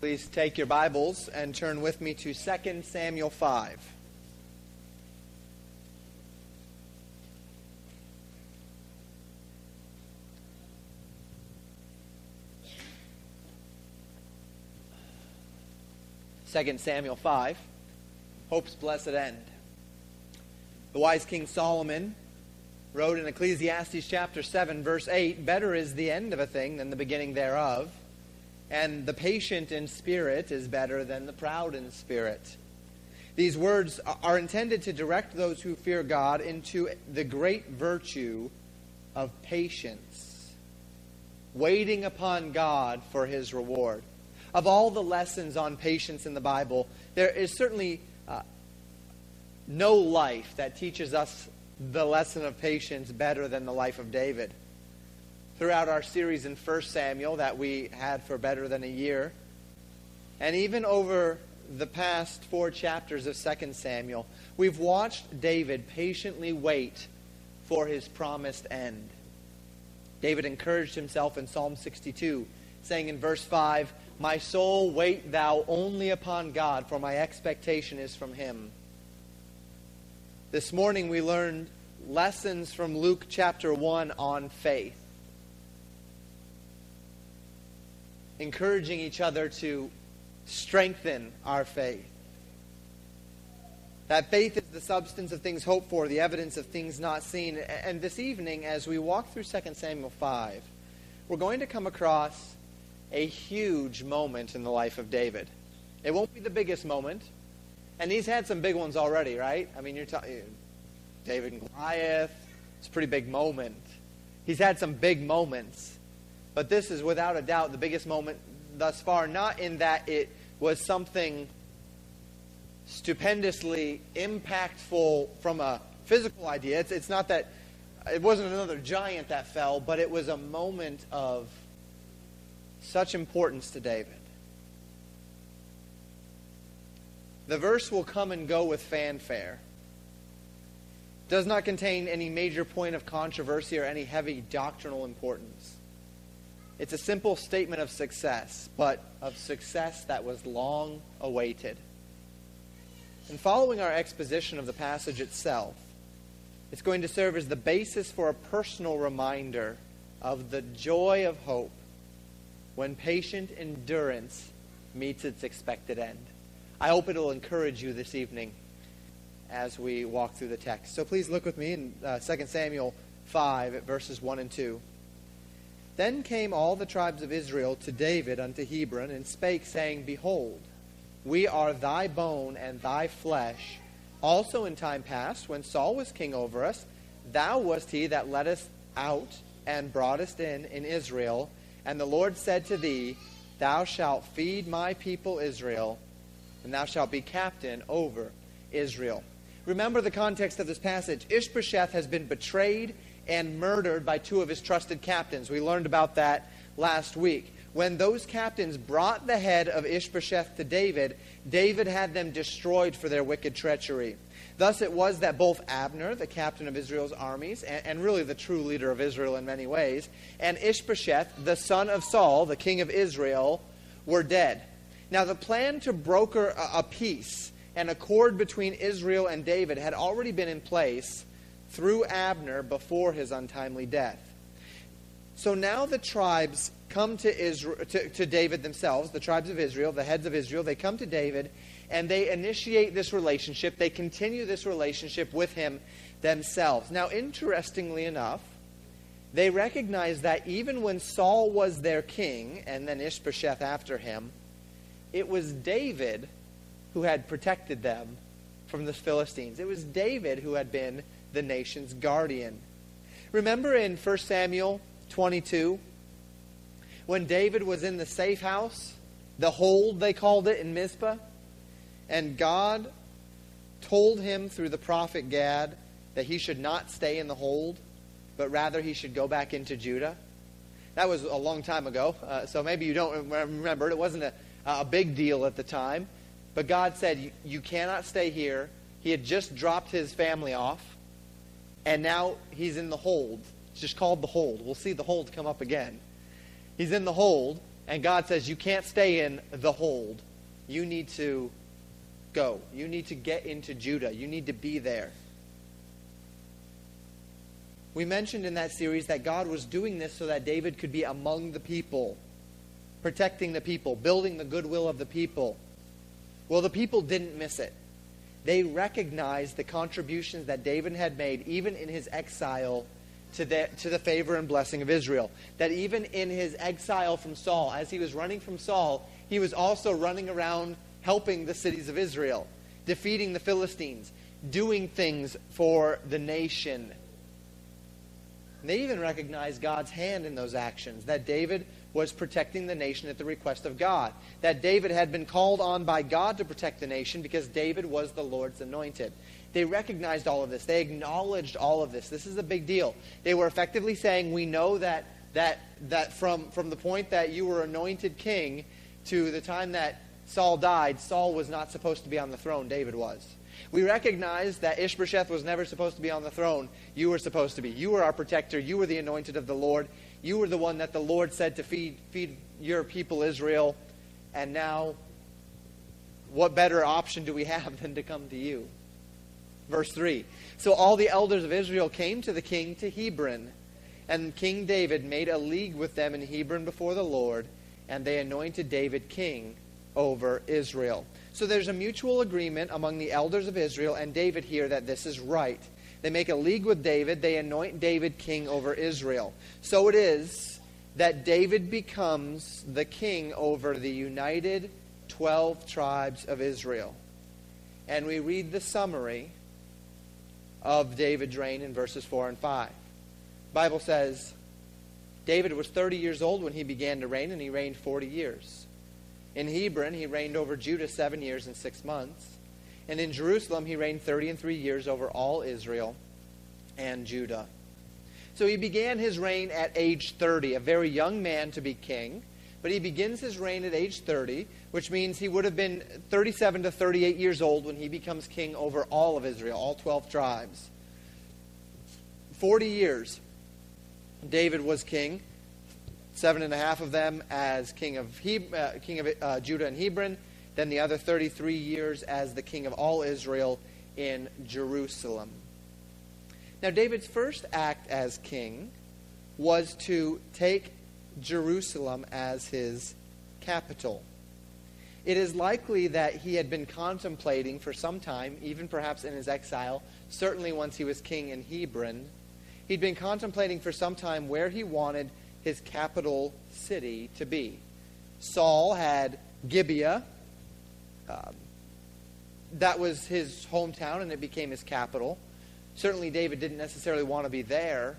Please take your Bibles and turn with me to 2 Samuel 5. Second Samuel 5, Hope's Blessed End. The wise King Solomon wrote in Ecclesiastes chapter 7, verse 8 Better is the end of a thing than the beginning thereof, and the patient in spirit is better than the proud in spirit. These words are intended to direct those who fear God into the great virtue of patience, waiting upon God for his reward. Of all the lessons on patience in the Bible, there is certainly uh, no life that teaches us the lesson of patience better than the life of David. Throughout our series in 1 Samuel that we had for better than a year, and even over the past four chapters of 2 Samuel, we've watched David patiently wait for his promised end. David encouraged himself in Psalm 62, saying in verse 5, My soul, wait thou only upon God, for my expectation is from him. This morning we learned lessons from Luke chapter 1 on faith. Encouraging each other to strengthen our faith. That faith is the substance of things hoped for, the evidence of things not seen. And this evening, as we walk through 2 Samuel 5, we're going to come across a huge moment in the life of David. It won't be the biggest moment, and he's had some big ones already, right? I mean, you're talking David and Goliath. It's a pretty big moment. He's had some big moments, but this is without a doubt the biggest moment thus far. Not in that it was something stupendously impactful from a physical idea. It's, it's not that it wasn't another giant that fell, but it was a moment of such importance to David. The verse will come and go with fanfare. Does not contain any major point of controversy or any heavy doctrinal importance. It's a simple statement of success, but of success that was long awaited. And following our exposition of the passage itself, it's going to serve as the basis for a personal reminder of the joy of hope when patient endurance meets its expected end. I hope it'll encourage you this evening as we walk through the text. So please look with me in uh, 2 Samuel 5 at verses 1 and 2. Then came all the tribes of Israel to David unto Hebron, and spake, saying, Behold, we are thy bone and thy flesh. Also in time past, when Saul was king over us, thou wast he that led us out and broughtest in in Israel. And the Lord said to thee, Thou shalt feed my people Israel and thou shalt be captain over Israel. Remember the context of this passage. Ishbosheth has been betrayed and murdered by two of his trusted captains. We learned about that last week. When those captains brought the head of Ishbosheth to David, David had them destroyed for their wicked treachery. Thus it was that both Abner, the captain of Israel's armies, and, and, really the true leader of Israel in many ways, and Ishbosheth, the son of Saul, the king of Israel, were dead. Now, the plan to broker a, a peace, an accord between Israel and David, had already been in place through Abner before his untimely death. So now the tribes come to, Israel, to, to David themselves, the tribes of Israel, the heads of Israel, they come to David and they initiate this relationship. They continue this relationship with him themselves. Now, interestingly enough, they recognize that even when Saul was their king, and then Ishbosheth after him, it was David who had protected them from the Philistines. It was David who had been the nation's guardian. Remember in 1 Samuel 22 when David was in the safe house, the hold they called it in Mizpah, and God told him through the prophet Gad that he should not stay in the hold, but rather he should go back into Judah. That was a long time ago, uh, so maybe you don't remember. It It wasn't a a big deal at the time. But God said, You cannot stay here. He had just dropped his family off, and now he's in the hold. It's just called the hold. We'll see the hold come up again. He's in the hold, And God says, You can't stay in the hold. You need to go. You need to get into Judah. You need to be there. We mentioned in that series that God was doing this so that David could be among the people, protecting the people, building the goodwill of the people. Well, the people didn't miss it. They recognized the contributions that David had made, even in his exile, to the, to the favor and blessing of Israel. That even in his exile from Saul, as he was running from Saul, he was also running around helping the cities of Israel, defeating the Philistines, doing things for the nation. And they even recognized God's hand in those actions, that David was protecting the nation at the request of God, that David had been called on by God to protect the nation because David was the Lord's anointed. They recognized all of this. They acknowledged all of this. This is a big deal. They were effectively saying, We know that, that, that from, from the point that you were anointed king to the time that Saul died, Saul was not supposed to be on the throne, David was. We recognize that Ishbosheth was never supposed to be on the throne. You were supposed to be. You were our protector. You were the anointed of the Lord. You were the one that the Lord said to feed, feed your people Israel. And now, what better option do we have than to come to you? Verse 3. So all the elders of Israel came to the king to Hebron. And King David made a league with them in Hebron before the Lord. And they anointed David king over Israel. So there's a mutual agreement among the elders of Israel and David here that this is right. They make a league with David. They anoint David king over Israel. So it is that David becomes the king over the united 12 tribes of Israel. And we read the summary of David's reign in verses 4 and 5. The Bible says David was 30 years old when he began to reign, and he reigned 40 years. In Hebron, he reigned over Judah seven years and six months. And in Jerusalem, he reigned 30 and three years over all Israel and Judah. So he began his reign at age 30, a very young man to be king. But he begins his reign at age 30, which means he would have been 37 to 38 years old when he becomes king over all of Israel, all 12 tribes. 40 years David was king seven and a half of them as king of, he- uh, king of uh, Judah and Hebron, then the other 33 years as the king of all Israel in Jerusalem. Now, David's first act as king was to take Jerusalem as his capital. It is likely that he had been contemplating for some time, even perhaps in his exile, certainly once he was king in Hebron, he'd been contemplating for some time where he wanted his capital city to be. Saul had Gibeah. Um, that was his hometown, and it became his capital. Certainly, David didn't necessarily want to be there.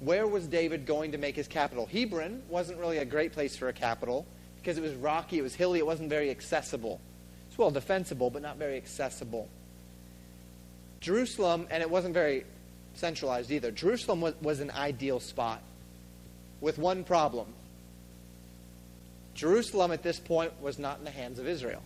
Where was David going to make his capital? Hebron wasn't really a great place for a capital because it was rocky, it was hilly, it wasn't very accessible. It's well defensible, but not very accessible. Jerusalem, and it wasn't very centralized either. Jerusalem was, was an ideal spot with one problem. Jerusalem at this point was not in the hands of Israel.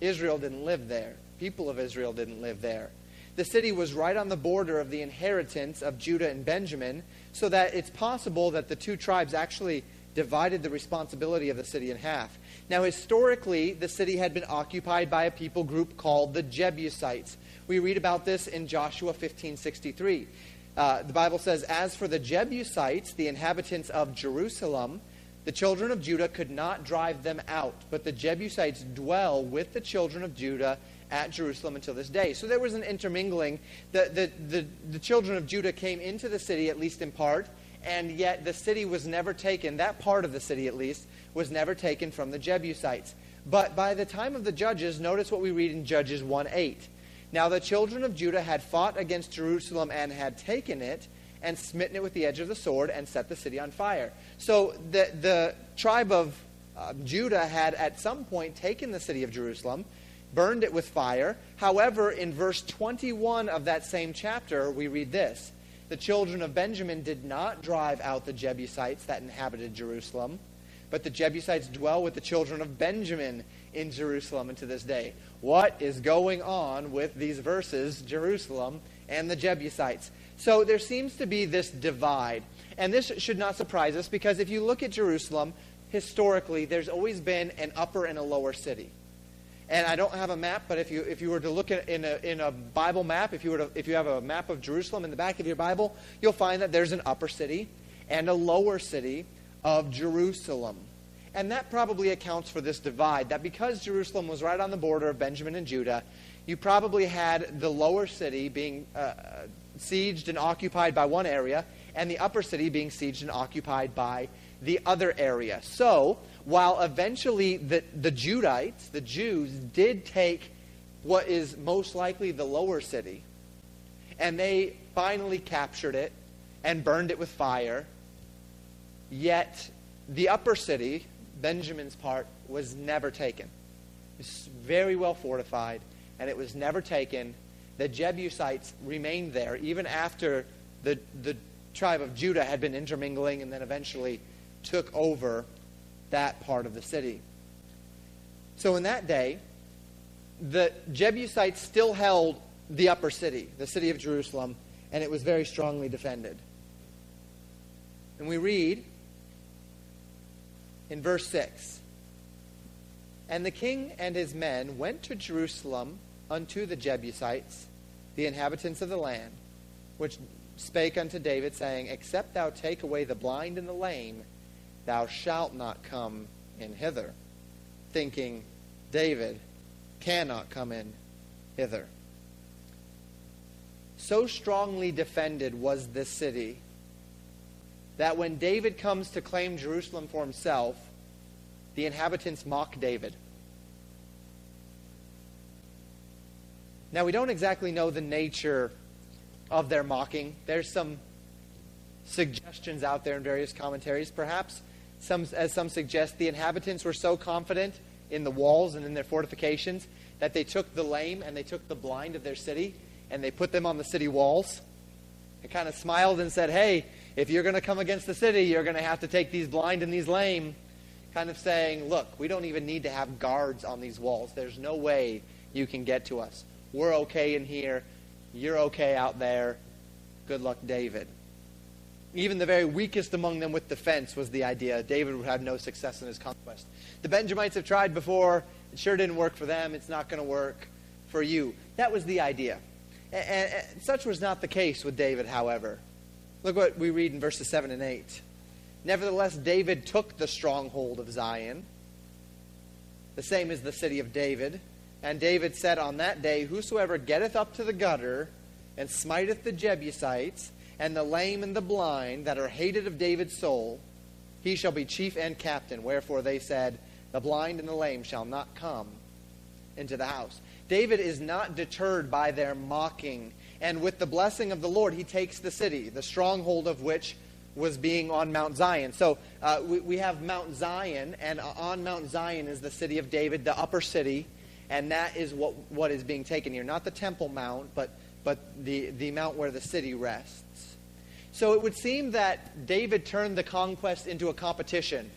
Israel didn't live there. People of Israel didn't live there. The city was right on the border of the inheritance of Judah and Benjamin, so that it's possible that the two tribes actually divided the responsibility of the city in half. Now, historically, the city had been occupied by a people group called the Jebusites. We read about this in Joshua 15:63. Uh, the Bible says, As for the Jebusites, the inhabitants of Jerusalem, the children of Judah could not drive them out, but the Jebusites dwell with the children of Judah at Jerusalem until this day. So there was an intermingling. The, the, the, the children of Judah came into the city, at least in part, and yet the city was never taken, that part of the city at least, was never taken from the Jebusites. But by the time of the judges, notice what we read in Judges 1 8. Now the children of Judah had fought against Jerusalem and had taken it and smitten it with the edge of the sword and set the city on fire. So the, the tribe of uh, Judah had at some point taken the city of Jerusalem, burned it with fire. However, in verse 21 of that same chapter, we read this The children of Benjamin did not drive out the Jebusites that inhabited Jerusalem, but the Jebusites dwell with the children of Benjamin in Jerusalem and to this day. What is going on with these verses, Jerusalem and the Jebusites? So there seems to be this divide. And this should not surprise us because if you look at Jerusalem, historically, there's always been an upper and a lower city. And I don't have a map, but if you, if you were to look at in a, in a Bible map, if you, were to, if you have a map of Jerusalem in the back of your Bible, you'll find that there's an upper city and a lower city of Jerusalem. And that probably accounts for this divide, that because Jerusalem was right on the border of Benjamin and Judah, you probably had the lower city being uh, sieged and occupied by one area, and the upper city being sieged and occupied by the other area. So, while eventually the, the Judites, the Jews, did take what is most likely the lower city, and they finally captured it and burned it with fire, yet the upper city, Benjamin's part, was never taken. It was very well fortified, and it was never taken. The Jebusites remained there even after the, the tribe of Judah had been intermingling and then eventually took over that part of the city. So in that day, the Jebusites still held the upper city, the city of Jerusalem, and it was very strongly defended. And we read in verse 6 And the king and his men went to Jerusalem unto the Jebusites, the inhabitants of the land, which spake unto David, saying, Except thou take away the blind and the lame, thou shalt not come in hither. Thinking, David cannot come in hither. So strongly defended was this city that when David comes to claim Jerusalem for himself, the inhabitants mock David. Now, we don't exactly know the nature of their mocking. There's some suggestions out there in various commentaries. Perhaps, some, as some suggest, the inhabitants were so confident in the walls and in their fortifications that they took the lame and they took the blind of their city and they put them on the city walls. They kind of smiled and said, Hey, if you're going to come against the city, you're going to have to take these blind and these lame. Kind of saying, Look, we don't even need to have guards on these walls. There's no way you can get to us. We're okay in here. You're okay out there. Good luck, David. Even the very weakest among them with defense was the idea David would have no success in his conquest. The Benjamites have tried before. It sure didn't work for them. It's not going to work for you. That was the idea. And, and, such was not the case with David, however. Look what we read in verses 7 and 8. Nevertheless, David took the stronghold of Zion, the same as the city of David and David said on that day, Whosoever getteth up to the gutter and smiteth the Jebusites and the lame and the blind that are hated of David's soul, he shall be chief and captain. Wherefore they said, The blind and the lame shall not come into the house. David is not deterred by their mocking. And with the blessing of the Lord, he takes the city, the stronghold of which was being on Mount Zion. So uh, we, we have Mount Zion, and on Mount Zion is the city of David, the upper city and that is what, what is being taken here. Not the Temple Mount, but, but the, the mount where the city rests. So it would seem that David turned the conquest into a competition,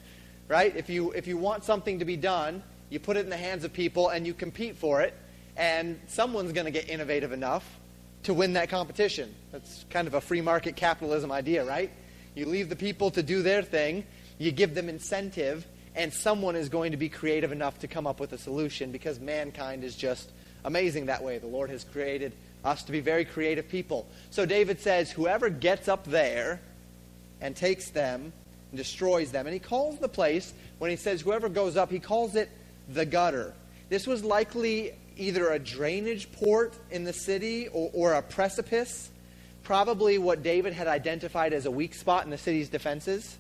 right? If you, if you want something to be done, you put it in the hands of people and you compete for it, and someone's going to get innovative enough to win that competition. That's kind of a free market capitalism idea, right? You leave the people to do their thing, you give them incentive, and someone is going to be creative enough to come up with a solution because mankind is just amazing that way. The Lord has created us to be very creative people. So David says, Whoever gets up there and takes them and destroys them, and he calls the place, when he says whoever goes up, he calls it the gutter. This was likely either a drainage port in the city or, or a precipice, probably what David had identified as a weak spot in the city's defenses.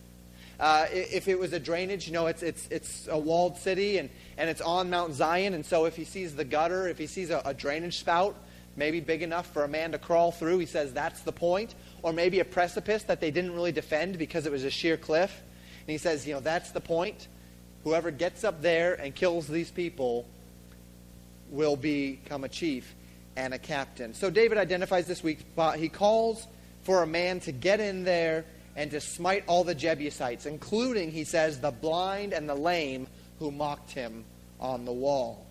Uh, if it was a drainage, you know, it's, it's, it's a walled city and, and it's on Mount Zion. And so if he sees the gutter, if he sees a, a drainage spout, maybe big enough for a man to crawl through, he says that's the point. Or maybe a precipice that they didn't really defend because it was a sheer cliff. And he says, you know, that's the point. Whoever gets up there and kills these people will become a chief and a captain. So David identifies this weak spot. He calls for a man to get in there and to smite all the Jebusites, including, he says, the blind and the lame who mocked him on the wall.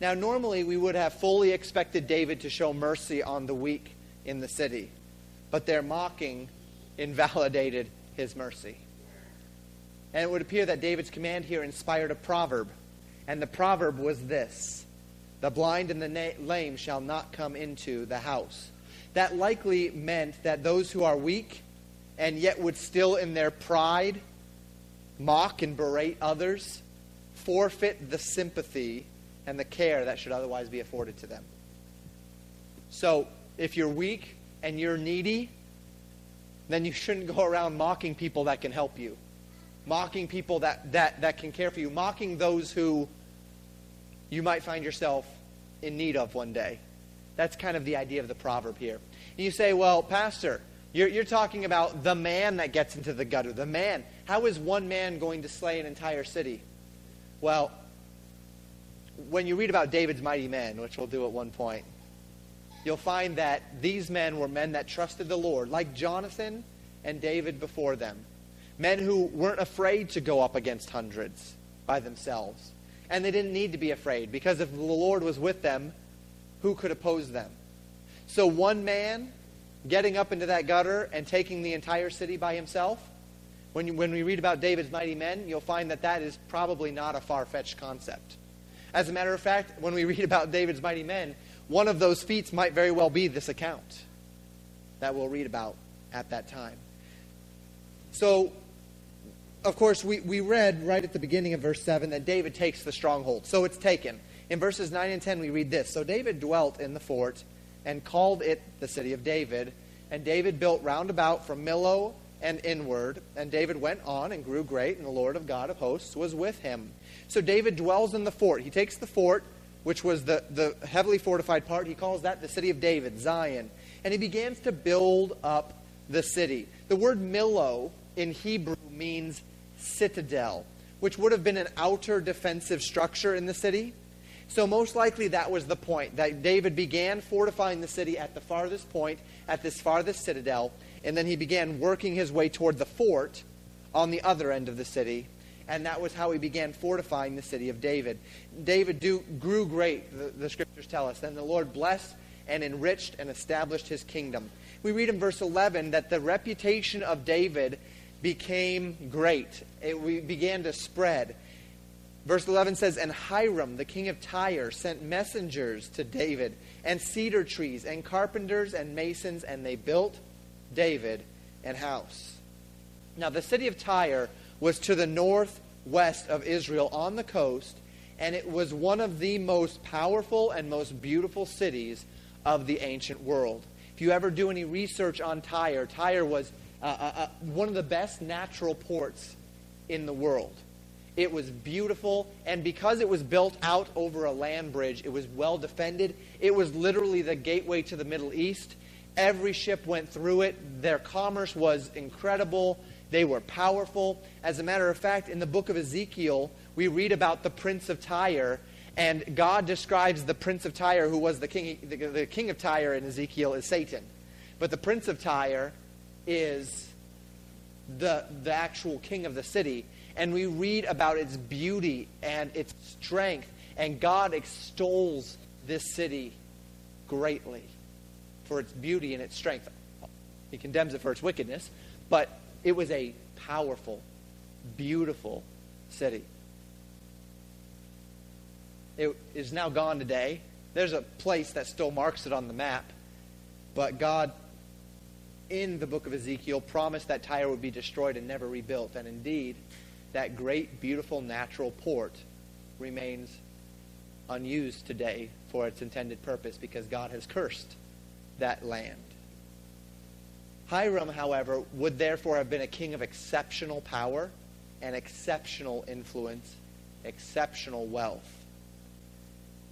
Now, normally we would have fully expected David to show mercy on the weak in the city. but their mocking invalidated his mercy. And it would appear that David's command here inspired a proverb. And the proverb was this The blind and the na- lame shall not come into the house. That likely meant that those who are weak and yet would still, in their pride, mock and berate others forfeit the sympathy and the care that should otherwise be afforded to them. So, if you're weak and you're needy, then you shouldn't go around mocking people that can help you, mocking people that, that, that can care for you, mocking those who you might find yourself in need of one day. That's kind of the idea of the proverb here. And you say, well, Pastor, you're, you're talking about the man that gets into the gutter. The man. How is one man going to slay an entire city? Well, when you read about David's mighty men, which we'll do at one point, you'll find that these men were men that trusted the Lord, like Jonathan and David before them. Men who weren't afraid to go up against hundreds by themselves. And they didn't need to be afraid, because if the Lord was with them, who could oppose them? So one man getting up into that gutter and taking the entire city by himself, when, you, when we read about David's mighty men, you'll find that that is probably not a far fetched concept. As a matter of fact, when we read about David's mighty men, one of those feats might very well be this account that we'll read about at that time. So, of course, we, we read right at the beginning of verse 7 that David takes the stronghold. So it's taken. In verses 9 and 10, we read this So David dwelt in the fort and called it the city of David. And David built round about from Millo and inward. And David went on and grew great, and the Lord of God of hosts was with him. So David dwells in the fort. He takes the fort, which was the, the heavily fortified part. He calls that the city of David, Zion. And he begins to build up the city. The word Millo in Hebrew means citadel, which would have been an outer defensive structure in the city. So, most likely, that was the point that David began fortifying the city at the farthest point, at this farthest citadel, and then he began working his way toward the fort on the other end of the city. And that was how he began fortifying the city of David. David do, grew great, the, the scriptures tell us. Then the Lord blessed and enriched and established his kingdom. We read in verse 11 that the reputation of David became great, it began to spread. Verse 11 says, And Hiram, the king of Tyre, sent messengers to David, and cedar trees, and carpenters, and masons, and they built David an house. Now, the city of Tyre was to the northwest of Israel on the coast, and it was one of the most powerful and most beautiful cities of the ancient world. If you ever do any research on Tyre, Tyre was uh, uh, uh one of the best natural ports in the world. It was beautiful, and because it was built out over a land bridge, it was well defended. It was literally the gateway to the Middle East. Every ship went through it. Their commerce was incredible. They were powerful. As a matter of fact, in the book of Ezekiel, we read about the prince of Tyre, and God describes the prince of Tyre, who was the king, the, the king of Tyre in Ezekiel, as Satan. But the prince of Tyre is the, the actual king of the city and we read about its beauty and its strength, and God extols this city greatly for its beauty and its strength. He condemns it for its wickedness, but it was a powerful, beautiful city. It is now gone today. There's a place that still marks it on the map, but God, in the book of Ezekiel, promised that Tyre would be destroyed and never rebuilt, and indeed, that great, beautiful natural port remains unused today for its intended purpose because God has cursed that land. Hiram, however, would therefore have been a king of exceptional power and exceptional influence, exceptional wealth.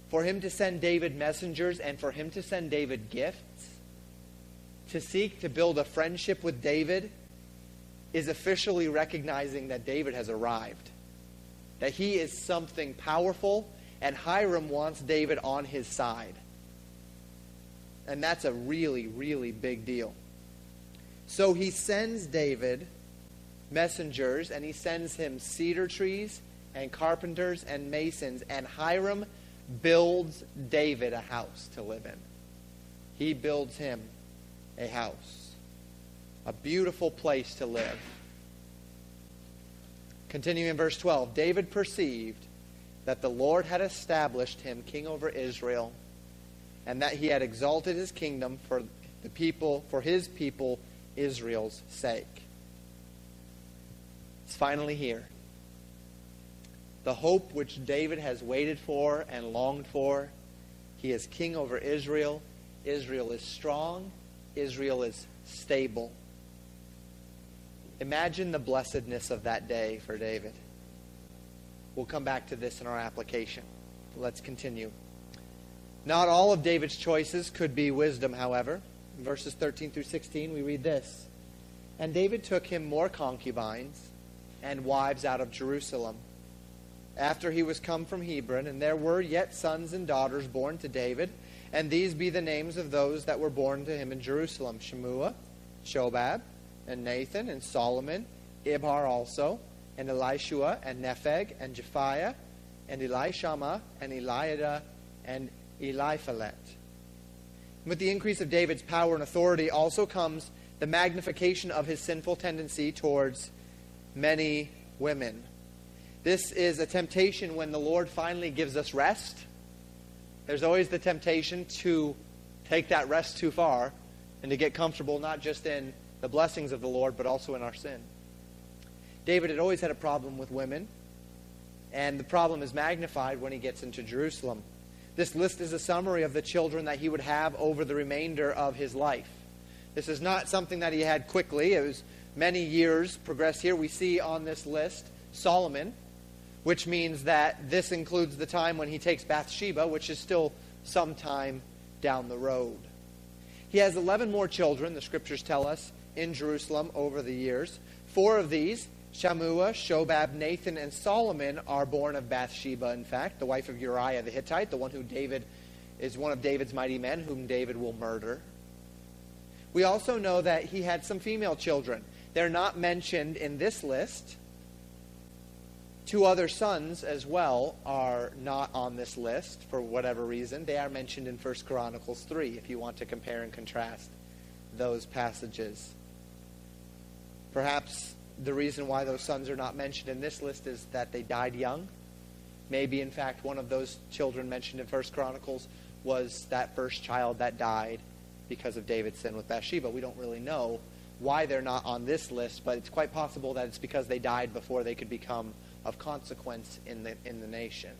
For him to send David messengers and for him to send David gifts, to seek to build a friendship with David is officially recognizing that David has arrived, that he is something powerful, and Hiram wants David on his side. And that's a really, really big deal. So he sends David messengers, and he sends him cedar trees and carpenters and masons, and Hiram builds David a house to live in. He builds him a house. A beautiful place to live. Continuing in verse 12 David perceived that the Lord had established him king over Israel, and that he had exalted his kingdom for the people, for his people Israel's sake. It's finally here. The hope which David has waited for and longed for. He is king over Israel. Israel is strong. Israel is stable. Imagine the blessedness of that day for David. We'll come back to this in our application. Let's continue. Not all of David's choices could be wisdom, however. In verses 13 through 16, we read this And David took him more concubines and wives out of Jerusalem. After he was come from Hebron, and there were yet sons and daughters born to David, and these be the names of those that were born to him in Jerusalem Shemua, Shobab, and Nathan, and Solomon, Ibhar also, and Elishua, and Nepheg, and Japhiah, and Elishama, and Eliada, and Eliphalet. With the increase of David's power and authority also comes the magnification of his sinful tendency towards many women. This is a temptation when the Lord finally gives us rest. There's always the temptation to take that rest too far and to get comfortable not just in the blessings of the Lord, but also in our sin. David had always had a problem with women, and the problem is magnified when he gets into Jerusalem. This list is a summary of the children that he would have over the remainder of his life. This is not something that he had quickly. It was many years progress here. We see on this list Solomon, which means that this includes the time when he takes Bathsheba, which is still some time down the road. He has 11 more children, the scriptures tell us, in Jerusalem over the years. Four of these Shammua, Shobab, Nathan, and Solomon are born of Bathsheba, in fact, the wife of Uriah the Hittite, the one who David is one of David's mighty men, whom David will murder. We also know that he had some female children. They're not mentioned in this list. Two other sons as well are not on this list for whatever reason. They are mentioned in 1 Chronicles 3 if you want to compare and contrast those passages. Perhaps the reason why those sons are not mentioned in this list is that they died young. Maybe, in fact, one of those children mentioned in First Chronicles was that first child that died because of David's sin with Bathsheba. We don't really know why they're not on this list, but it's quite possible that it's because they died before they could become of consequence in the, in the nation.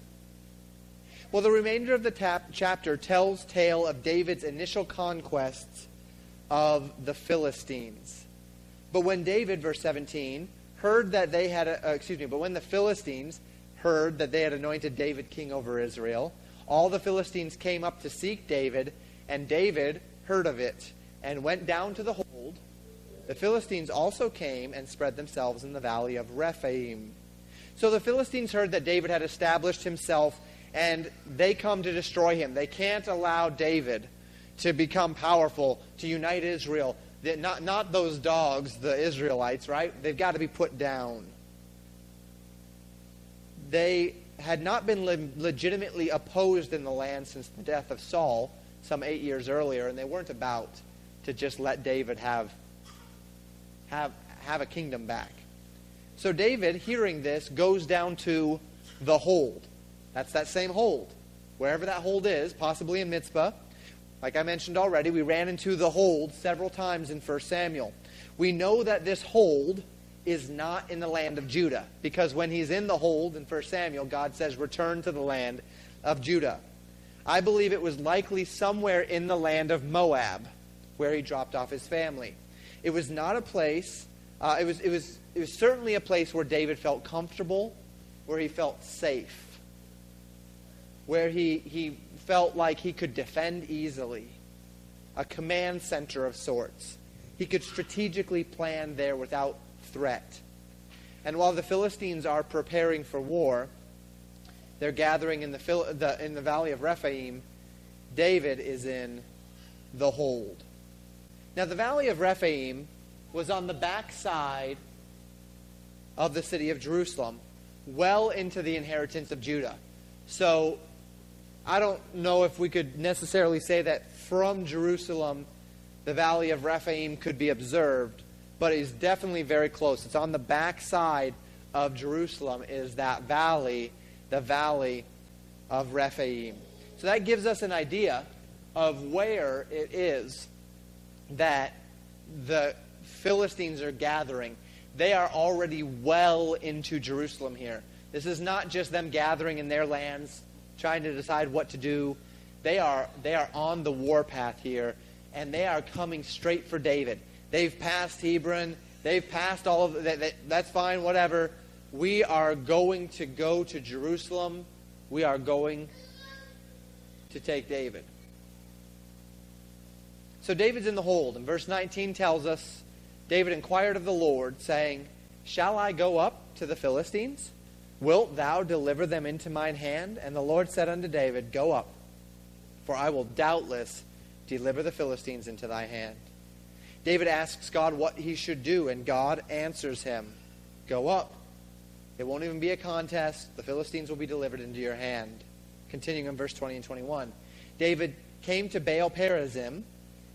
Well, the remainder of the tap, chapter tells tale of David's initial conquests of the Philistines. But when David, verse 17, heard that they had, uh, excuse me, but when the Philistines heard that they had anointed David king over Israel, all the Philistines came up to seek David, and David heard of it and went down to the hold. The Philistines also came and spread themselves in the valley of Rephaim. So the Philistines heard that David had established himself, and they come to destroy him. They can't allow David to become powerful, to unite Israel, not, not those dogs, the Israelites, right? They've got to be put down. They had not been le- legitimately opposed in the land since the death of Saul some eight years earlier, and they weren't about to just let David have, have, have a kingdom back. So David, hearing this, goes down to the hold. That's that same hold. Wherever that hold is, possibly in Mizpah, like I mentioned already, we ran into the hold several times in 1 Samuel. We know that this hold is not in the land of Judah because when he's in the hold in 1 Samuel, God says, Return to the land of Judah. I believe it was likely somewhere in the land of Moab where he dropped off his family. It was not a place, uh, it, was, it, was, it was certainly a place where David felt comfortable, where he felt safe, where he, he felt like he could defend easily, a command center of sorts. He could strategically plan there without threat. And while the Philistines are preparing for war, they're gathering in the, the, in the valley of Rephaim. David is in the hold. Now, the valley of Rephaim was on the backside of the city of Jerusalem, well into the inheritance of Judah. So I don't know if we could necessarily say that from Jerusalem the valley of Rephaim could be observed, but it's definitely very close. It's on the back side of Jerusalem is that valley, the valley of Rephaim. So that gives us an idea of where it is that the Philistines are gathering. They are already well into Jerusalem here. This is not just them gathering in their lands, trying to decide what to do. They are, they are on the warpath here, and they are coming straight for David. They've passed Hebron. They've passed all of that. That's fine, whatever. We are going to go to Jerusalem. We are going to take David. So David's in the hold, and verse 19 tells us David inquired of the Lord, saying, Shall I go up to the Philistines? Wilt thou deliver them into mine hand? And the Lord said unto David, Go up, for I will doubtless deliver the Philistines into thy hand. David asks God what he should do, and God answers him, Go up. It won't even be a contest. The Philistines will be delivered into your hand. Continuing in verse 20 and 21. David came to Baal Perazim,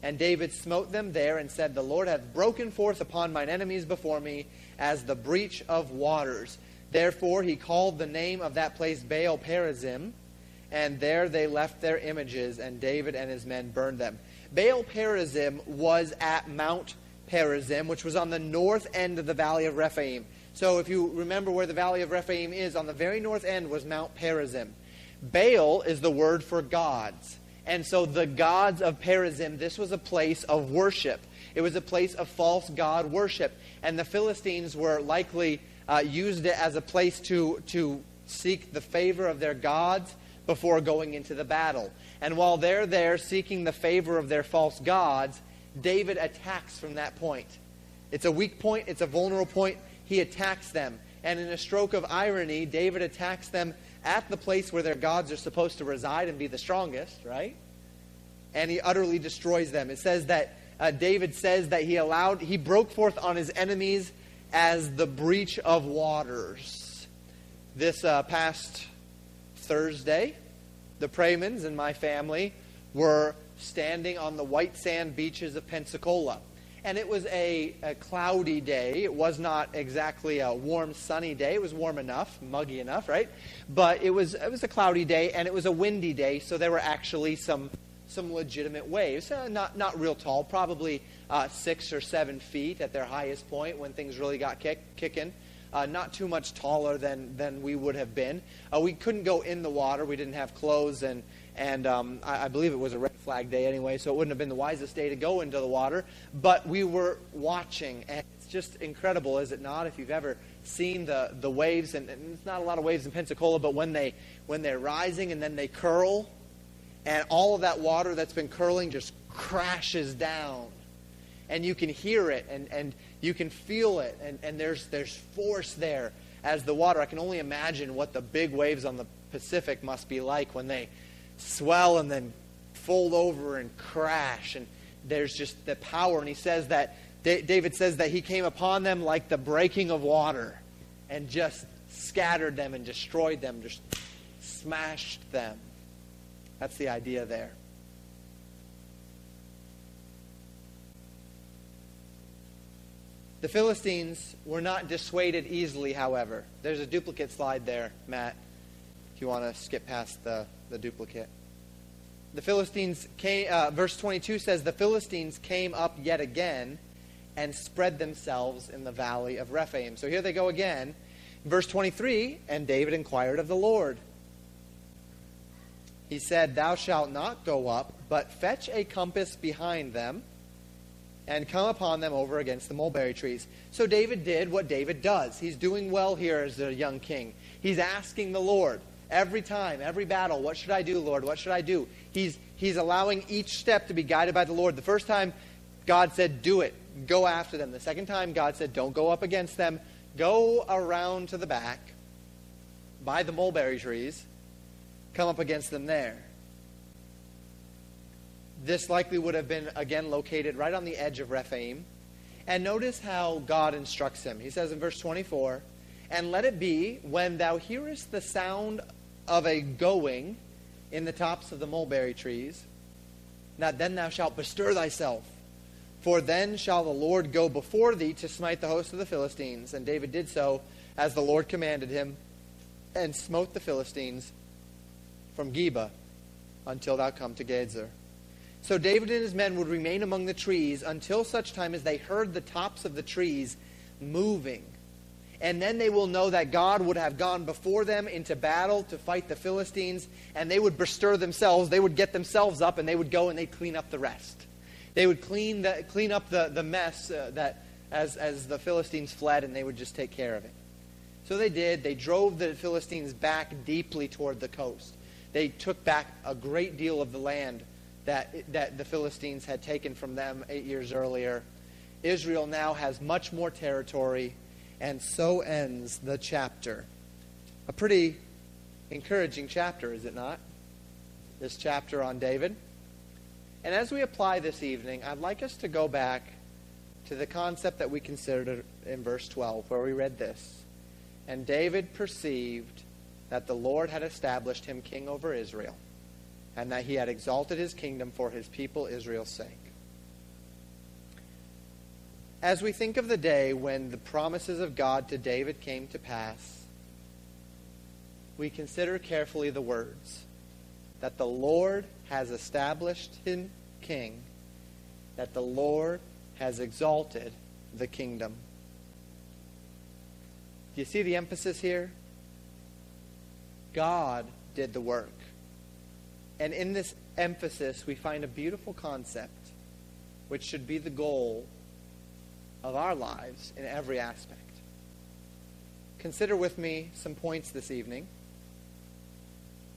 and David smote them there and said, The Lord hath broken forth upon mine enemies before me as the breach of waters. Therefore he called the name of that place Baal Perazim, and there they left their images, and David and his men burned them. Baal Perazim was at Mount Perazim, which was on the north end of the valley of Rephaim. So if you remember where the valley of Rephaim is, on the very north end was Mount Perazim. Baal is the word for gods. And so the gods of Perazim, this was a place of worship. It was a place of false god worship. And the Philistines were likely uh, used it as a place to, to seek the favor of their gods before going into the battle. And while they're there seeking the favor of their false gods, David attacks from that point. It's a weak point, it's a vulnerable point. He attacks them. And in a stroke of irony, David attacks them at the place where their gods are supposed to reside and be the strongest, right? And he utterly destroys them. It says that uh, David says that he allowed, he broke forth on his enemies as the breach of waters. This uh, past Thursday, the Praymans and my family were standing on the white sand beaches of Pensacola. And it was a, a, cloudy day. It was not exactly a warm, sunny day. It was warm enough, muggy enough, right? But it was, it was a cloudy day, and it was a windy day, so there were actually some, some legitimate waves. Uh, not, not real tall, probably uh, six or seven feet at their highest point when things really got kick, kicking uh, not too much taller than, than we would have been. Uh, we couldn't go in the water. We didn't have clothes, and, and um, I, I, believe it was a red flag day anyway, so it wouldn't have been the wisest day to go into the water. But we were watching, and it's just incredible, is it not? If you've ever seen the, the waves, and, and it's not a lot of waves in Pensacola, but when, they, when they're rising and then they curl, and all of that water that's been curling just crashes down and you can hear it and, and you can feel it, and, and there's, there's force there as the water. I can only imagine what the big waves on the Pacific must be like when they swell and then fold over and crash. And there's just the power. And he says that, David says that he came upon them like the breaking of water and just scattered them and destroyed them, just smashed them. That's the idea there. The Philistines were not dissuaded easily, however. There's a duplicate slide there, Matt, if you want to skip past the, the duplicate. The Philistines came, uh, verse 22 says, The Philistines came up yet again and spread themselves in the valley of Rephaim. So here they go again. Verse 23 And David inquired of the Lord. He said, Thou shalt not go up, but fetch a compass behind them and come upon them over against the mulberry trees. So David did what David does. He's doing well here as a young king. He's asking the Lord every time, every battle, what should I do, Lord? What should I do? He's, he's allowing each step to be guided by the Lord. The first time, God said, do it. Go after them. The second time, God said, don't go up against them. Go around to the back by the mulberry trees. Come up against them there. This likely would have been, again, located right on the edge of Rephaim. And notice how God instructs him. He says in verse 24, And let it be, when thou hearest the sound of a going in the tops of the mulberry trees, that then thou shalt bestir thyself, For then shall the Lord go before thee to smite the host of the Philistines. And David did so as the Lord commanded him, and smote the Philistines from Geba until thou come to Gezer. So David and his men would remain among the trees until such time as they heard the tops of the trees moving. And then they will know that God would have gone before them into battle to fight the Philistines, and they would bestir themselves. They would get themselves up, and they would go and they'd clean up the rest. They would clean, the, clean up the, the mess uh, that as, as the Philistines fled, and they would just take care of it. So they did. They drove the Philistines back deeply toward the coast. They took back a great deal of the land that, that the Philistines had taken from them eight years earlier. Israel now has much more territory, and so ends the chapter. A pretty encouraging chapter, is it not? This chapter on David. And as we apply this evening, I'd like us to go back to the concept that we considered in verse 12, where we read this. And David perceived that the Lord had established him king over Israel, and that he had exalted his kingdom for his people Israel's sake. As we think of the day when the promises of God to David came to pass, we consider carefully the words that the Lord has established him king, that the Lord has exalted the kingdom. Do you see the emphasis here? God did the work. And in this emphasis, we find a beautiful concept, which should be the goal of our lives in every aspect. Consider with me some points this evening.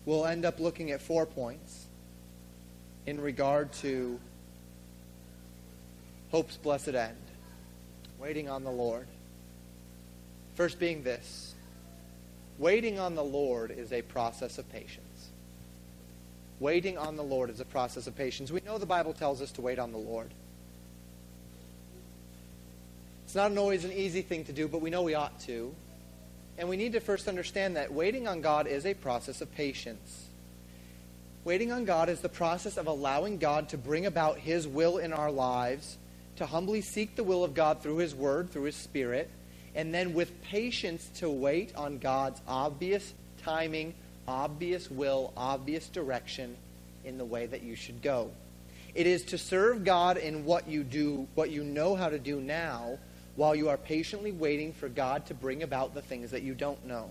We'll end up looking at four points in regard to hope's blessed end, waiting on the Lord. First being this waiting on the Lord is a process of patience. Waiting on the Lord is a process of patience. We know the Bible tells us to wait on the Lord. It's not always an easy thing to do, but we know we ought to. And we need to first understand that waiting on God is a process of patience. Waiting on God is the process of allowing God to bring about His will in our lives, to humbly seek the will of God through His Word, through His Spirit, and then with patience to wait on God's obvious timing, obvious will, obvious direction in the way that you should go. It is to serve God in what you do, what you know how to do now, while you are patiently waiting for God to bring about the things that you don't know.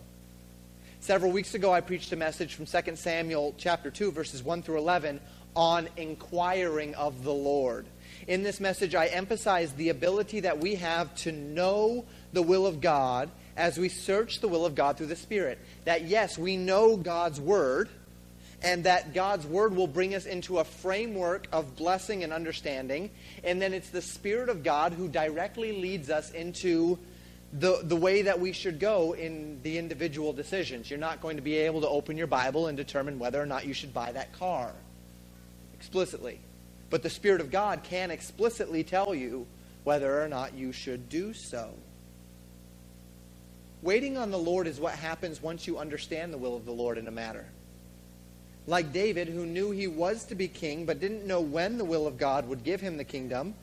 Several weeks ago, I preached a message from 2 Samuel chapter 2, verses 1 through 11, on inquiring of the Lord. In this message, I emphasized the ability that we have to know the will of God as we search the will of God through the Spirit. That, yes, we know God's Word, and that God's Word will bring us into a framework of blessing and understanding. And then it's the Spirit of God who directly leads us into the, the way that we should go in the individual decisions. You're not going to be able to open your Bible and determine whether or not you should buy that car explicitly. But the Spirit of God can explicitly tell you whether or not you should do so. Waiting on the Lord is what happens once you understand the will of the Lord in a matter. Like David, who knew he was to be king but didn't know when the will of God would give him the kingdom,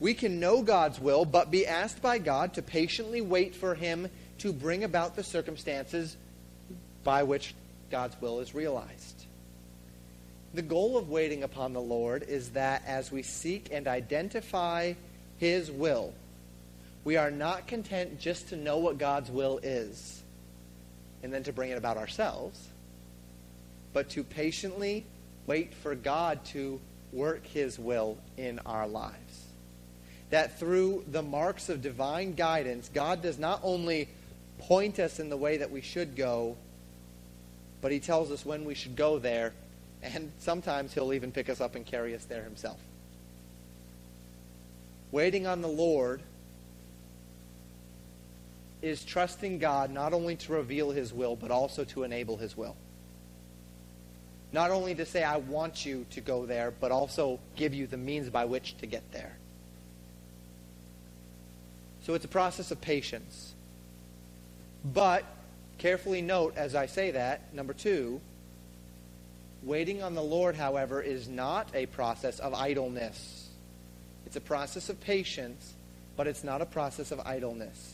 we can know God's will, but be asked by God to patiently wait for Him to bring about the circumstances by which God's will is realized. The goal of waiting upon the Lord is that as we seek and identify His will, we are not content just to know what God's will is and then to bring it about ourselves, but to patiently wait for God to work His will in our lives that through the marks of divine guidance, God does not only point us in the way that we should go, but He tells us when we should go there, and sometimes He'll even pick us up and carry us there Himself. Waiting on the Lord is trusting God not only to reveal His will, but also to enable His will. Not only to say, I want you to go there, but also give you the means by which to get there. So it's a process of patience. But carefully note as I say that, number two, waiting on the Lord, however, is not a process of idleness. It's a process of patience, but it's not a process of idleness.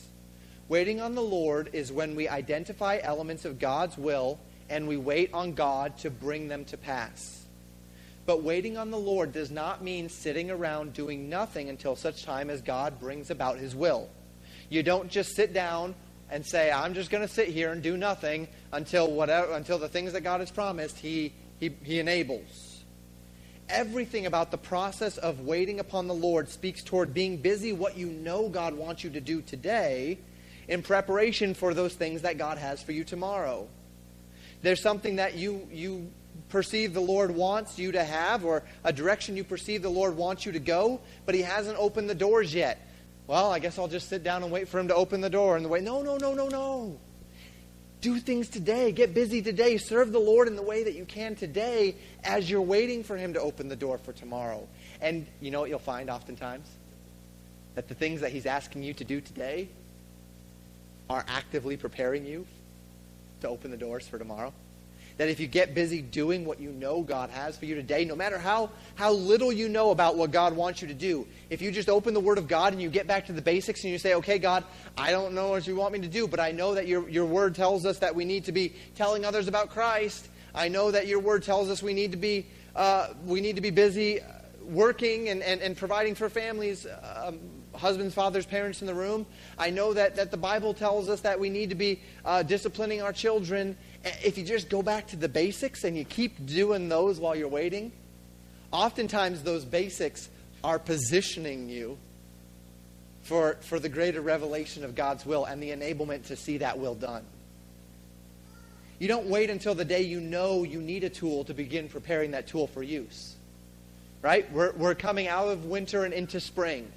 Waiting on the Lord is when we identify elements of God's will and we wait on God to bring them to pass. But waiting on the Lord does not mean sitting around doing nothing until such time as God brings about his will. You don't just sit down and say, I'm just going to sit here and do nothing until whatever until the things that God has promised he, he, he enables. Everything about the process of waiting upon the Lord speaks toward being busy what you know God wants you to do today in preparation for those things that God has for you tomorrow. There's something that you, you perceive the Lord wants you to have, or a direction you perceive the Lord wants you to go, but He hasn't opened the doors yet. Well, I guess I'll just sit down and wait for Him to open the door. And the way, no, no, no, no, no. Do things today. Get busy today. Serve the Lord in the way that you can today as you're waiting for Him to open the door for tomorrow. And you know what you'll find oftentimes? That the things that He's asking you to do today are actively preparing you to open the doors for tomorrow. That if you get busy doing what you know God has for you today, no matter how, how little you know about what God wants you to do, if you just open the Word of God and you get back to the basics and you say, okay, God, I don't know what you want me to do, but I know that your, your Word tells us that we need to be telling others about Christ. I know that your Word tells us we need to be, uh, we need to be busy working and, and, and providing for families. Um, husbands, fathers, parents in the room. I know that, that the Bible tells us that we need to be uh, disciplining our children. If you just go back to the basics and you keep doing those while you're waiting, oftentimes those basics are positioning you for, for the greater revelation of God's will and the enablement to see that will done. You don't wait until the day you know you need a tool to begin preparing that tool for use. Right? We're, we're coming out of winter and into spring.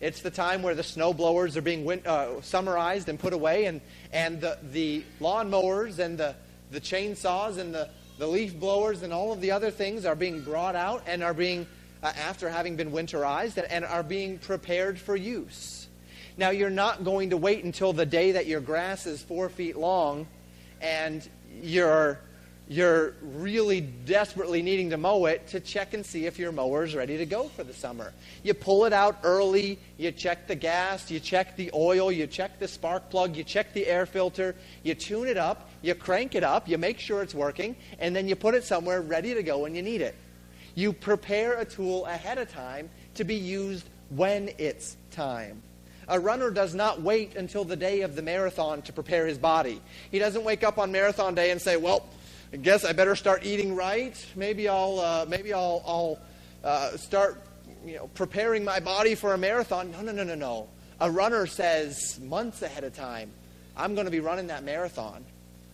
It's the time where the snow blowers are being win- uh, summarized and put away, and, and the, the lawn mowers and the, the chainsaws and the, the leaf blowers and all of the other things are being brought out and are being, uh, after having been winterized, and, and are being prepared for use. Now, you're not going to wait until the day that your grass is four feet long and you're you're really desperately needing to mow it to check and see if your mower is ready to go for the summer. You pull it out early, you check the gas, you check the oil, you check the spark plug, you check the air filter, you tune it up, you crank it up, you make sure it's working, and then you put it somewhere ready to go when you need it. You prepare a tool ahead of time to be used when it's time. A runner does not wait until the day of the marathon to prepare his body. He doesn't wake up on marathon day and say, Well, I guess I better start eating right. Maybe I'll uh, maybe I'll, I'll uh, start you know preparing my body for a marathon. No, no, no, no, no. A runner says months ahead of time, I'm going to be running that marathon.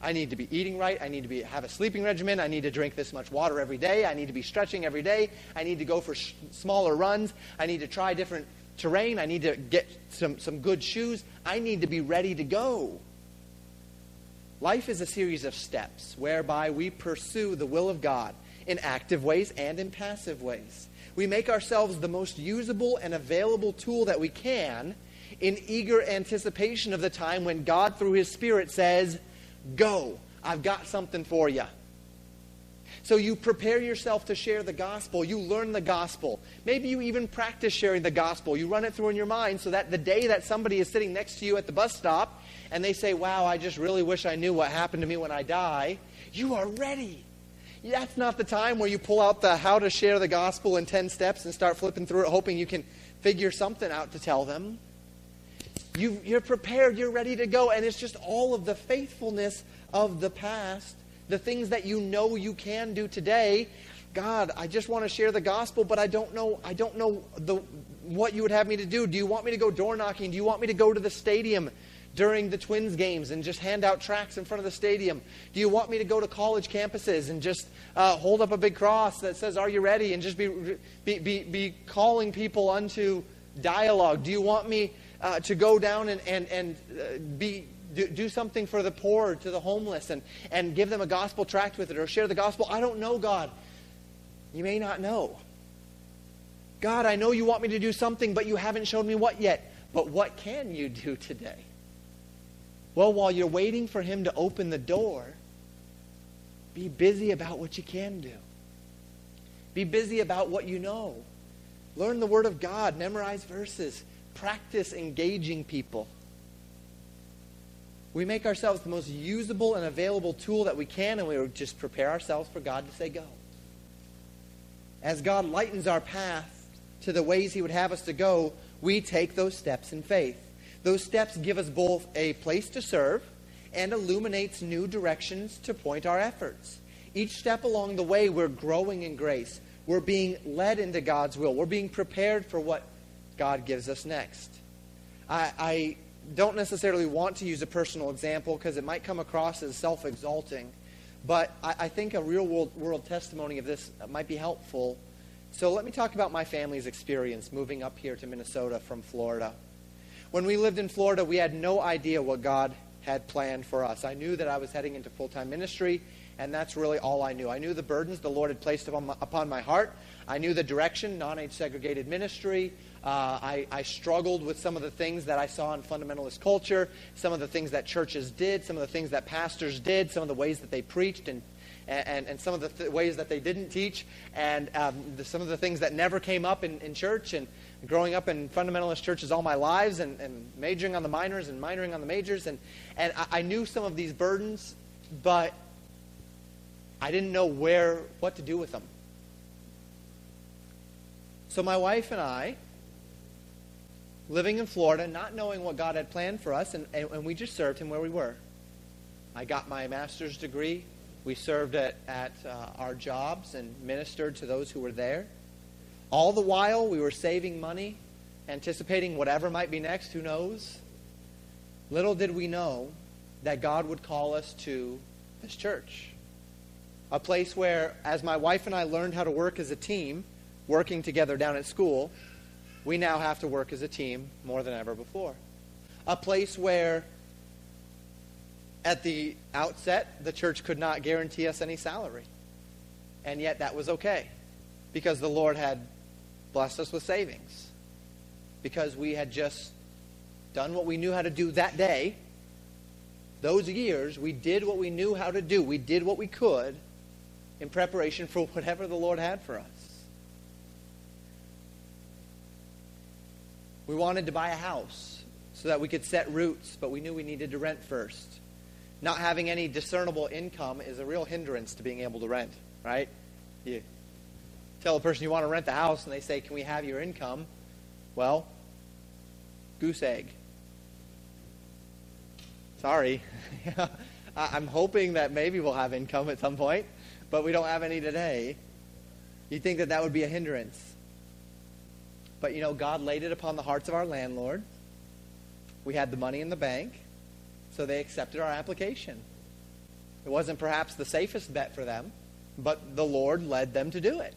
I need to be eating right. I need to be, have a sleeping regimen. I need to drink this much water every day. I need to be stretching every day. I need to go for sh- smaller runs. I need to try different terrain. I need to get some, some good shoes. I need to be ready to go. Life is a series of steps whereby we pursue the will of God in active ways and in passive ways. We make ourselves the most usable and available tool that we can in eager anticipation of the time when God, through His Spirit, says, Go, I've got something for you. So you prepare yourself to share the gospel. You learn the gospel. Maybe you even practice sharing the gospel. You run it through in your mind so that the day that somebody is sitting next to you at the bus stop and they say, Wow, I just really wish I knew what happened to me when I die, you are ready. That's not the time where you pull out the how to share the gospel in 10 steps and start flipping through it, hoping you can figure something out to tell them. You, you're prepared, you're ready to go, and it's just all of the faithfulness of the past, the things that you know you can do today. God, I just want to share the gospel, but I don't know, I don't know the, what you would have me to do. Do you want me to go door knocking? Do you want me to go to the stadium? During the Twins games and just hand out tracts in front of the stadium? Do you want me to go to college campuses and just uh, hold up a big cross that says, Are you ready? and just be, be, be, be calling people unto dialogue? Do you want me uh, to go down and, and, and uh, be, do, do something for the poor, to the homeless, and, and give them a gospel tract with it or share the gospel? I don't know, God. You may not know. God, I know you want me to do something, but you haven't shown me what yet. But what can you do today? Well, while you're waiting for him to open the door, be busy about what you can do. Be busy about what you know. Learn the Word of God, memorize verses, practice engaging people. We make ourselves the most usable and available tool that we can, and we just prepare ourselves for God to say go. As God lightens our path to the ways He would have us to go, we take those steps in faith. Those steps give us both a place to serve and illuminates new directions to point our efforts. Each step along the way, we're growing in grace. We're being led into God's will. We're being prepared for what God gives us next. I, I don't necessarily want to use a personal example because it might come across as self exalting, but I, I, think a real world, world testimony of this might be helpful. So let me talk about my family's experience moving up here to Minnesota from Florida. When we lived in Florida, we had no idea what God had planned for us. I knew that I was heading into full time ministry, and that's really all I knew. I knew the burdens the Lord had placed upon my, heart. I knew the direction, non age segregated ministry. Uh, I, I, struggled with some of the things that I saw in fundamentalist culture, some of the things that churches did, some of the things that pastors did, some of the ways that they preached, and, and, and some of the th- ways that they didn't teach, and um, the, some of the things that never came up in, in church. And growing up in fundamentalist churches all my lives, and, and majoring on the minors and minoring on the majors, and, and I, I knew some of these burdens, but I didn't know where, what to do with them. So my wife and I living in Florida, not knowing what God had planned for us, and, and, and we just served Him where we were. I got my master's degree. We served at, at uh, our jobs and ministered to those who were there. All the while, we were saving money, anticipating whatever might be next, who knows? Little did we know that God would call us to this church. A place where, as my wife and I learned how to work as a team, working together down at school, we now have to work as a team more than ever before. A place where, at the outset, the church could not guarantee us any salary. And yet that was okay because the Lord had blessed us with savings. Because we had just done what we knew how to do that day. Those years, we did what we knew how to do. We did what we could in preparation for whatever the Lord had for us. We wanted to buy a house so that we could set roots, but we knew we needed to rent first. Not having any discernible income is a real hindrance to being able to rent, right? You tell a person you want to rent the house and they say, Can we have your income? Well, goose egg. Sorry. I'm hoping that maybe we'll have income at some point, but we don't have any today. You think that that would be a hindrance? But, you know, God laid it upon the hearts of our landlord. We had the money in the bank, so they accepted our application. It wasn't perhaps the safest bet for them, but the Lord led them to do it.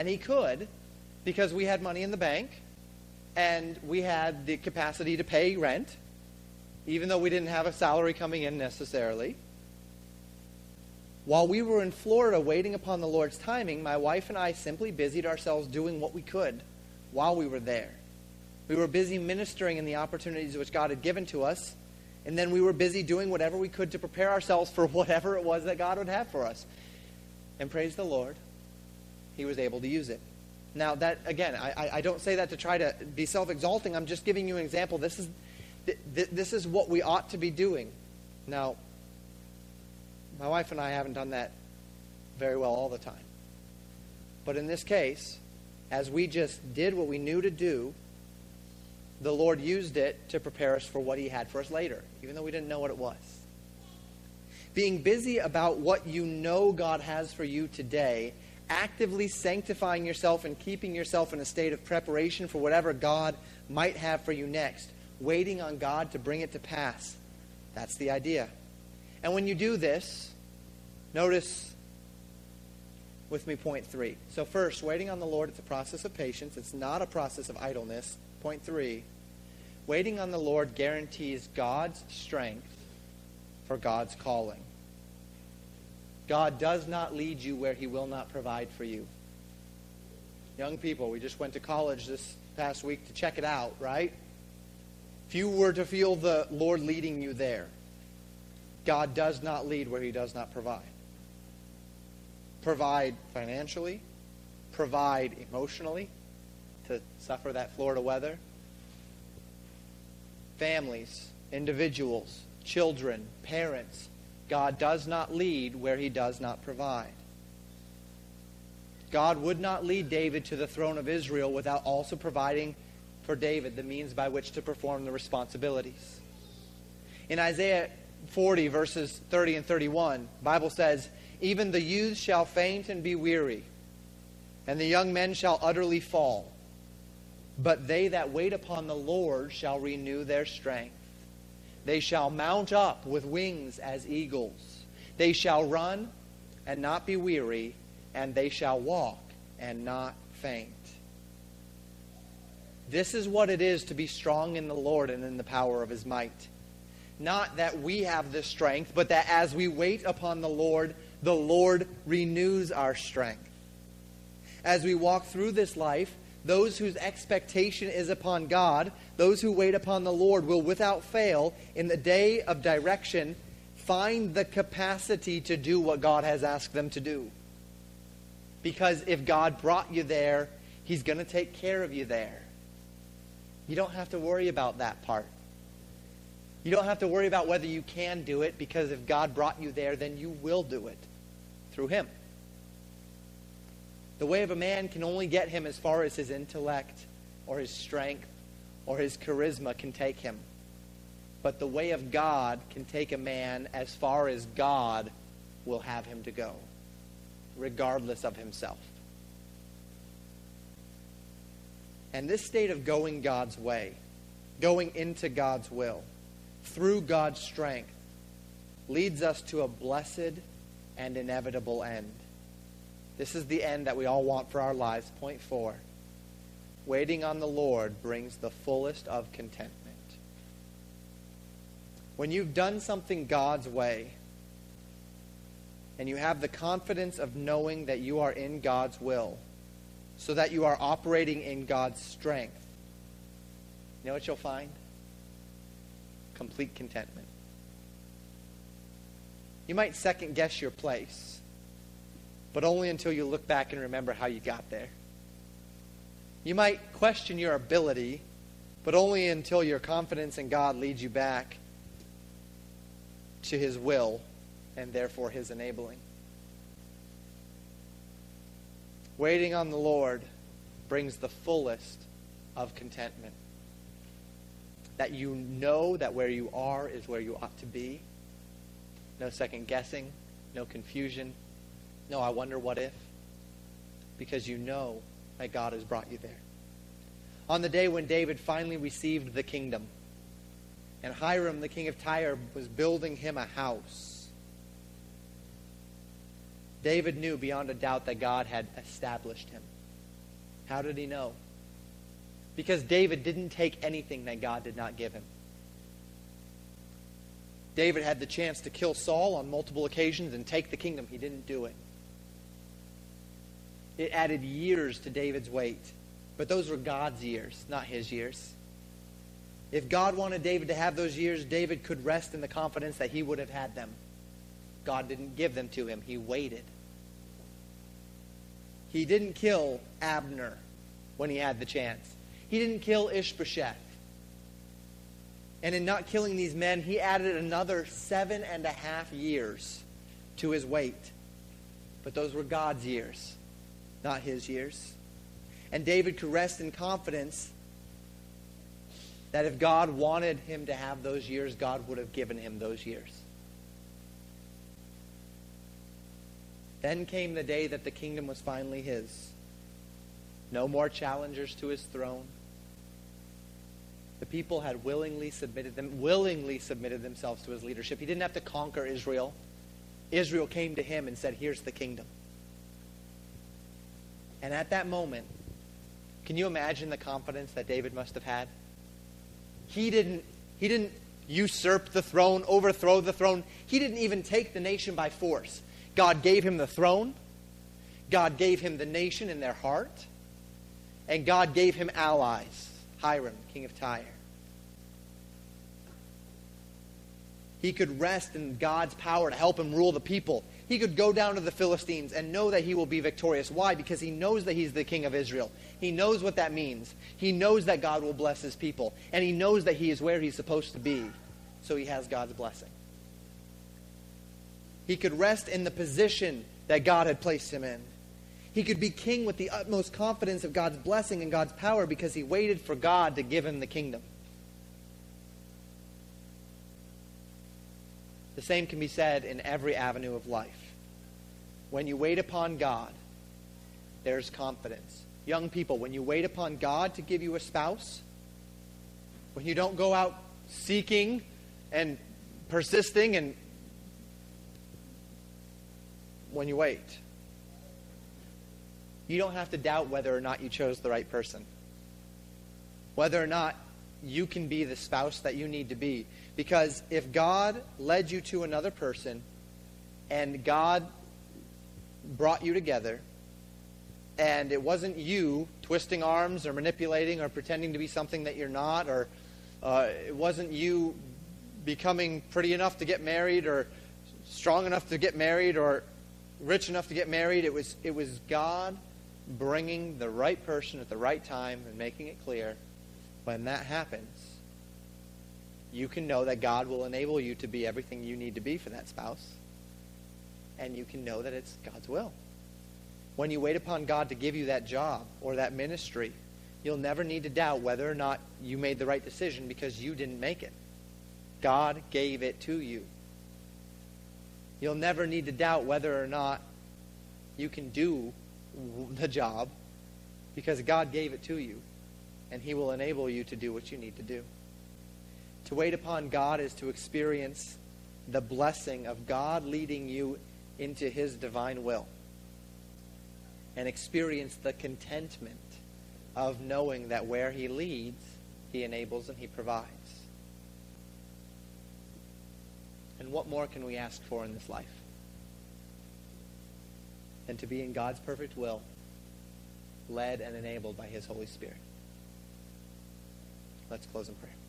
And He could because we had money in the bank and we had the capacity to pay rent, even though we didn't have a salary coming in necessarily. While we were in Florida waiting upon the Lord's timing, my wife and I simply busied ourselves doing what we could while we were there. We were busy ministering in the opportunities which God had given to us, and then we were busy doing whatever we could to prepare ourselves for whatever it was that God would have for us. And praise the Lord, He was able to use it. Now, that, again, I, I don't say that to try to be self exalting. I'm just giving you an example. This is, this is what we ought to be doing. Now, my wife and I haven't done that very well all the time. But in this case, as we just did what we knew to do, the Lord used it to prepare us for what He had for us later, even though we didn't know what it was. Being busy about what you know God has for you today, actively sanctifying yourself and keeping yourself in a state of preparation for whatever God might have for you next, waiting on God to bring it to pass. That's the idea. And when you do this, notice with me point three. So, first, waiting on the Lord, it's a process of patience. It's not a process of idleness. Point three, waiting on the Lord guarantees God's strength for God's calling. God does not lead you where he will not provide for you. Young people, we just went to college this past week to check it out, right? If you were to feel the Lord leading you there, God does not lead where he does not provide provide financially, provide emotionally, to suffer that Florida weather? Families, individuals, children, parents. God does not lead where he does not provide. God would not lead David to the throne of Israel without also providing for David the means by which to perform the responsibilities. In Isaiah 40, verses 30 and 31, Bible says, Even the youths shall faint and be weary, and the young men shall utterly fall. But they that wait upon the Lord shall renew their strength. They shall mount up with wings as eagles. They shall run and not be weary, and they shall walk and not faint. This is what it is to be strong in the Lord and in the power of his might. Not that we have this strength, but that as we wait upon the Lord, the Lord renews our strength. As we walk through this life, those whose expectation is upon God, those who wait upon the Lord, will without fail, in the day of direction, find the capacity to do what God has asked them to do. Because if God brought you there, He's going to take care of you there. You don't have to worry about that part. You don't have to worry about whether you can do it because if God brought you there, then you will do it through Him. The way of a man can only get him as far as his intellect or his strength or his charisma can take him. But the way of God can take a man as far as God will have him to go, regardless of himself. And this state of going God's way, going into God's will, through God's strength, leads us to a blessed and inevitable end. This is the end that we all want for our lives. Point four. Waiting on the Lord brings the fullest of contentment. When you've done something God's way, and you have the confidence of knowing that you are in God's will, so that you are operating in God's strength, you know what you'll find? Complete contentment. You might second guess your place but only until you look back and remember how you got there. You might question your ability, but only until your confidence in God leads you back to His will and therefore His enabling. Waiting on the Lord brings the fullest of contentment. That you know that where you are is where you ought to be. No second guessing, no confusion, no, I wonder what if. Because you know that God has brought you there. On the day when David finally received the kingdom, and Hiram, the king of Tyre, was building him a house, David knew beyond a doubt that God had established him. How did he know? Because David didn't take anything that God did not give him. David had the chance to kill Saul on multiple occasions and take the kingdom. He didn't do it. It added years to David's wait. But those were God's years, not his years. If God wanted David to have those years, David could rest in the confidence that he would have had them. God didn't give them to him, he waited. He didn't kill Abner when he had the chance. He didn't kill Ishbosheth. And in not killing these men, he added another seven and a half years to his wait. But those were God's years not his years. And David could rest in confidence that if God wanted him to have those years, God would have given him those years. Then came the day that the kingdom was finally his. No more challengers to his throne. The people had willingly submitted them willingly submitted themselves to his leadership. He didn't have to conquer Israel. Israel came to him and said, "Here's the kingdom." And at that moment, can you imagine the confidence that David must have had? He didn't, he didn't usurp the throne, overthrow the throne. He didn't even take the nation by force. God gave him the throne. God gave him the nation in their heart. And God gave him allies. Hiram, king of Tyre. He could rest in God's power to help him rule the people. He could go down to the Philistines and know that he will be victorious. Why? Because he knows that he's the king of Israel. He knows what that means. He knows that God will bless his people. And he knows that he is where he's supposed to be. So he has God's blessing. He could rest in the position that God had placed him in. He could be king with the utmost confidence of God's blessing and God's power because he waited for God to give him the kingdom. The same can be said in every avenue of life. When you wait upon God, there's confidence. Young people, when you wait upon God to give you a spouse, when you don't go out seeking and persisting and when you wait, you don't have to doubt whether or not you chose the right person. Whether or not you can be the spouse that you need to be. Because if God led you to another person and God brought you together, and it wasn't you twisting arms or manipulating or pretending to be something that you're not, or uh, it wasn't you becoming pretty enough to get married or strong enough to get married or rich enough to get married, it was, it was God bringing the right person at the right time and making it clear when that happens you can know that God will enable you to be everything you need to be for that spouse. And you can know that it's God's will. When you wait upon God to give you that job or that ministry, you'll never need to doubt whether or not you made the right decision because you didn't make it. God gave it to you. You'll never need to doubt whether or not you can do the job because God gave it to you and he will enable you to do what you need to do. To wait upon God is to experience the blessing of God leading you into his divine will and experience the contentment of knowing that where he leads, he enables and he provides. And what more can we ask for in this life than to be in God's perfect will, led and enabled by his Holy Spirit? Let's close in prayer.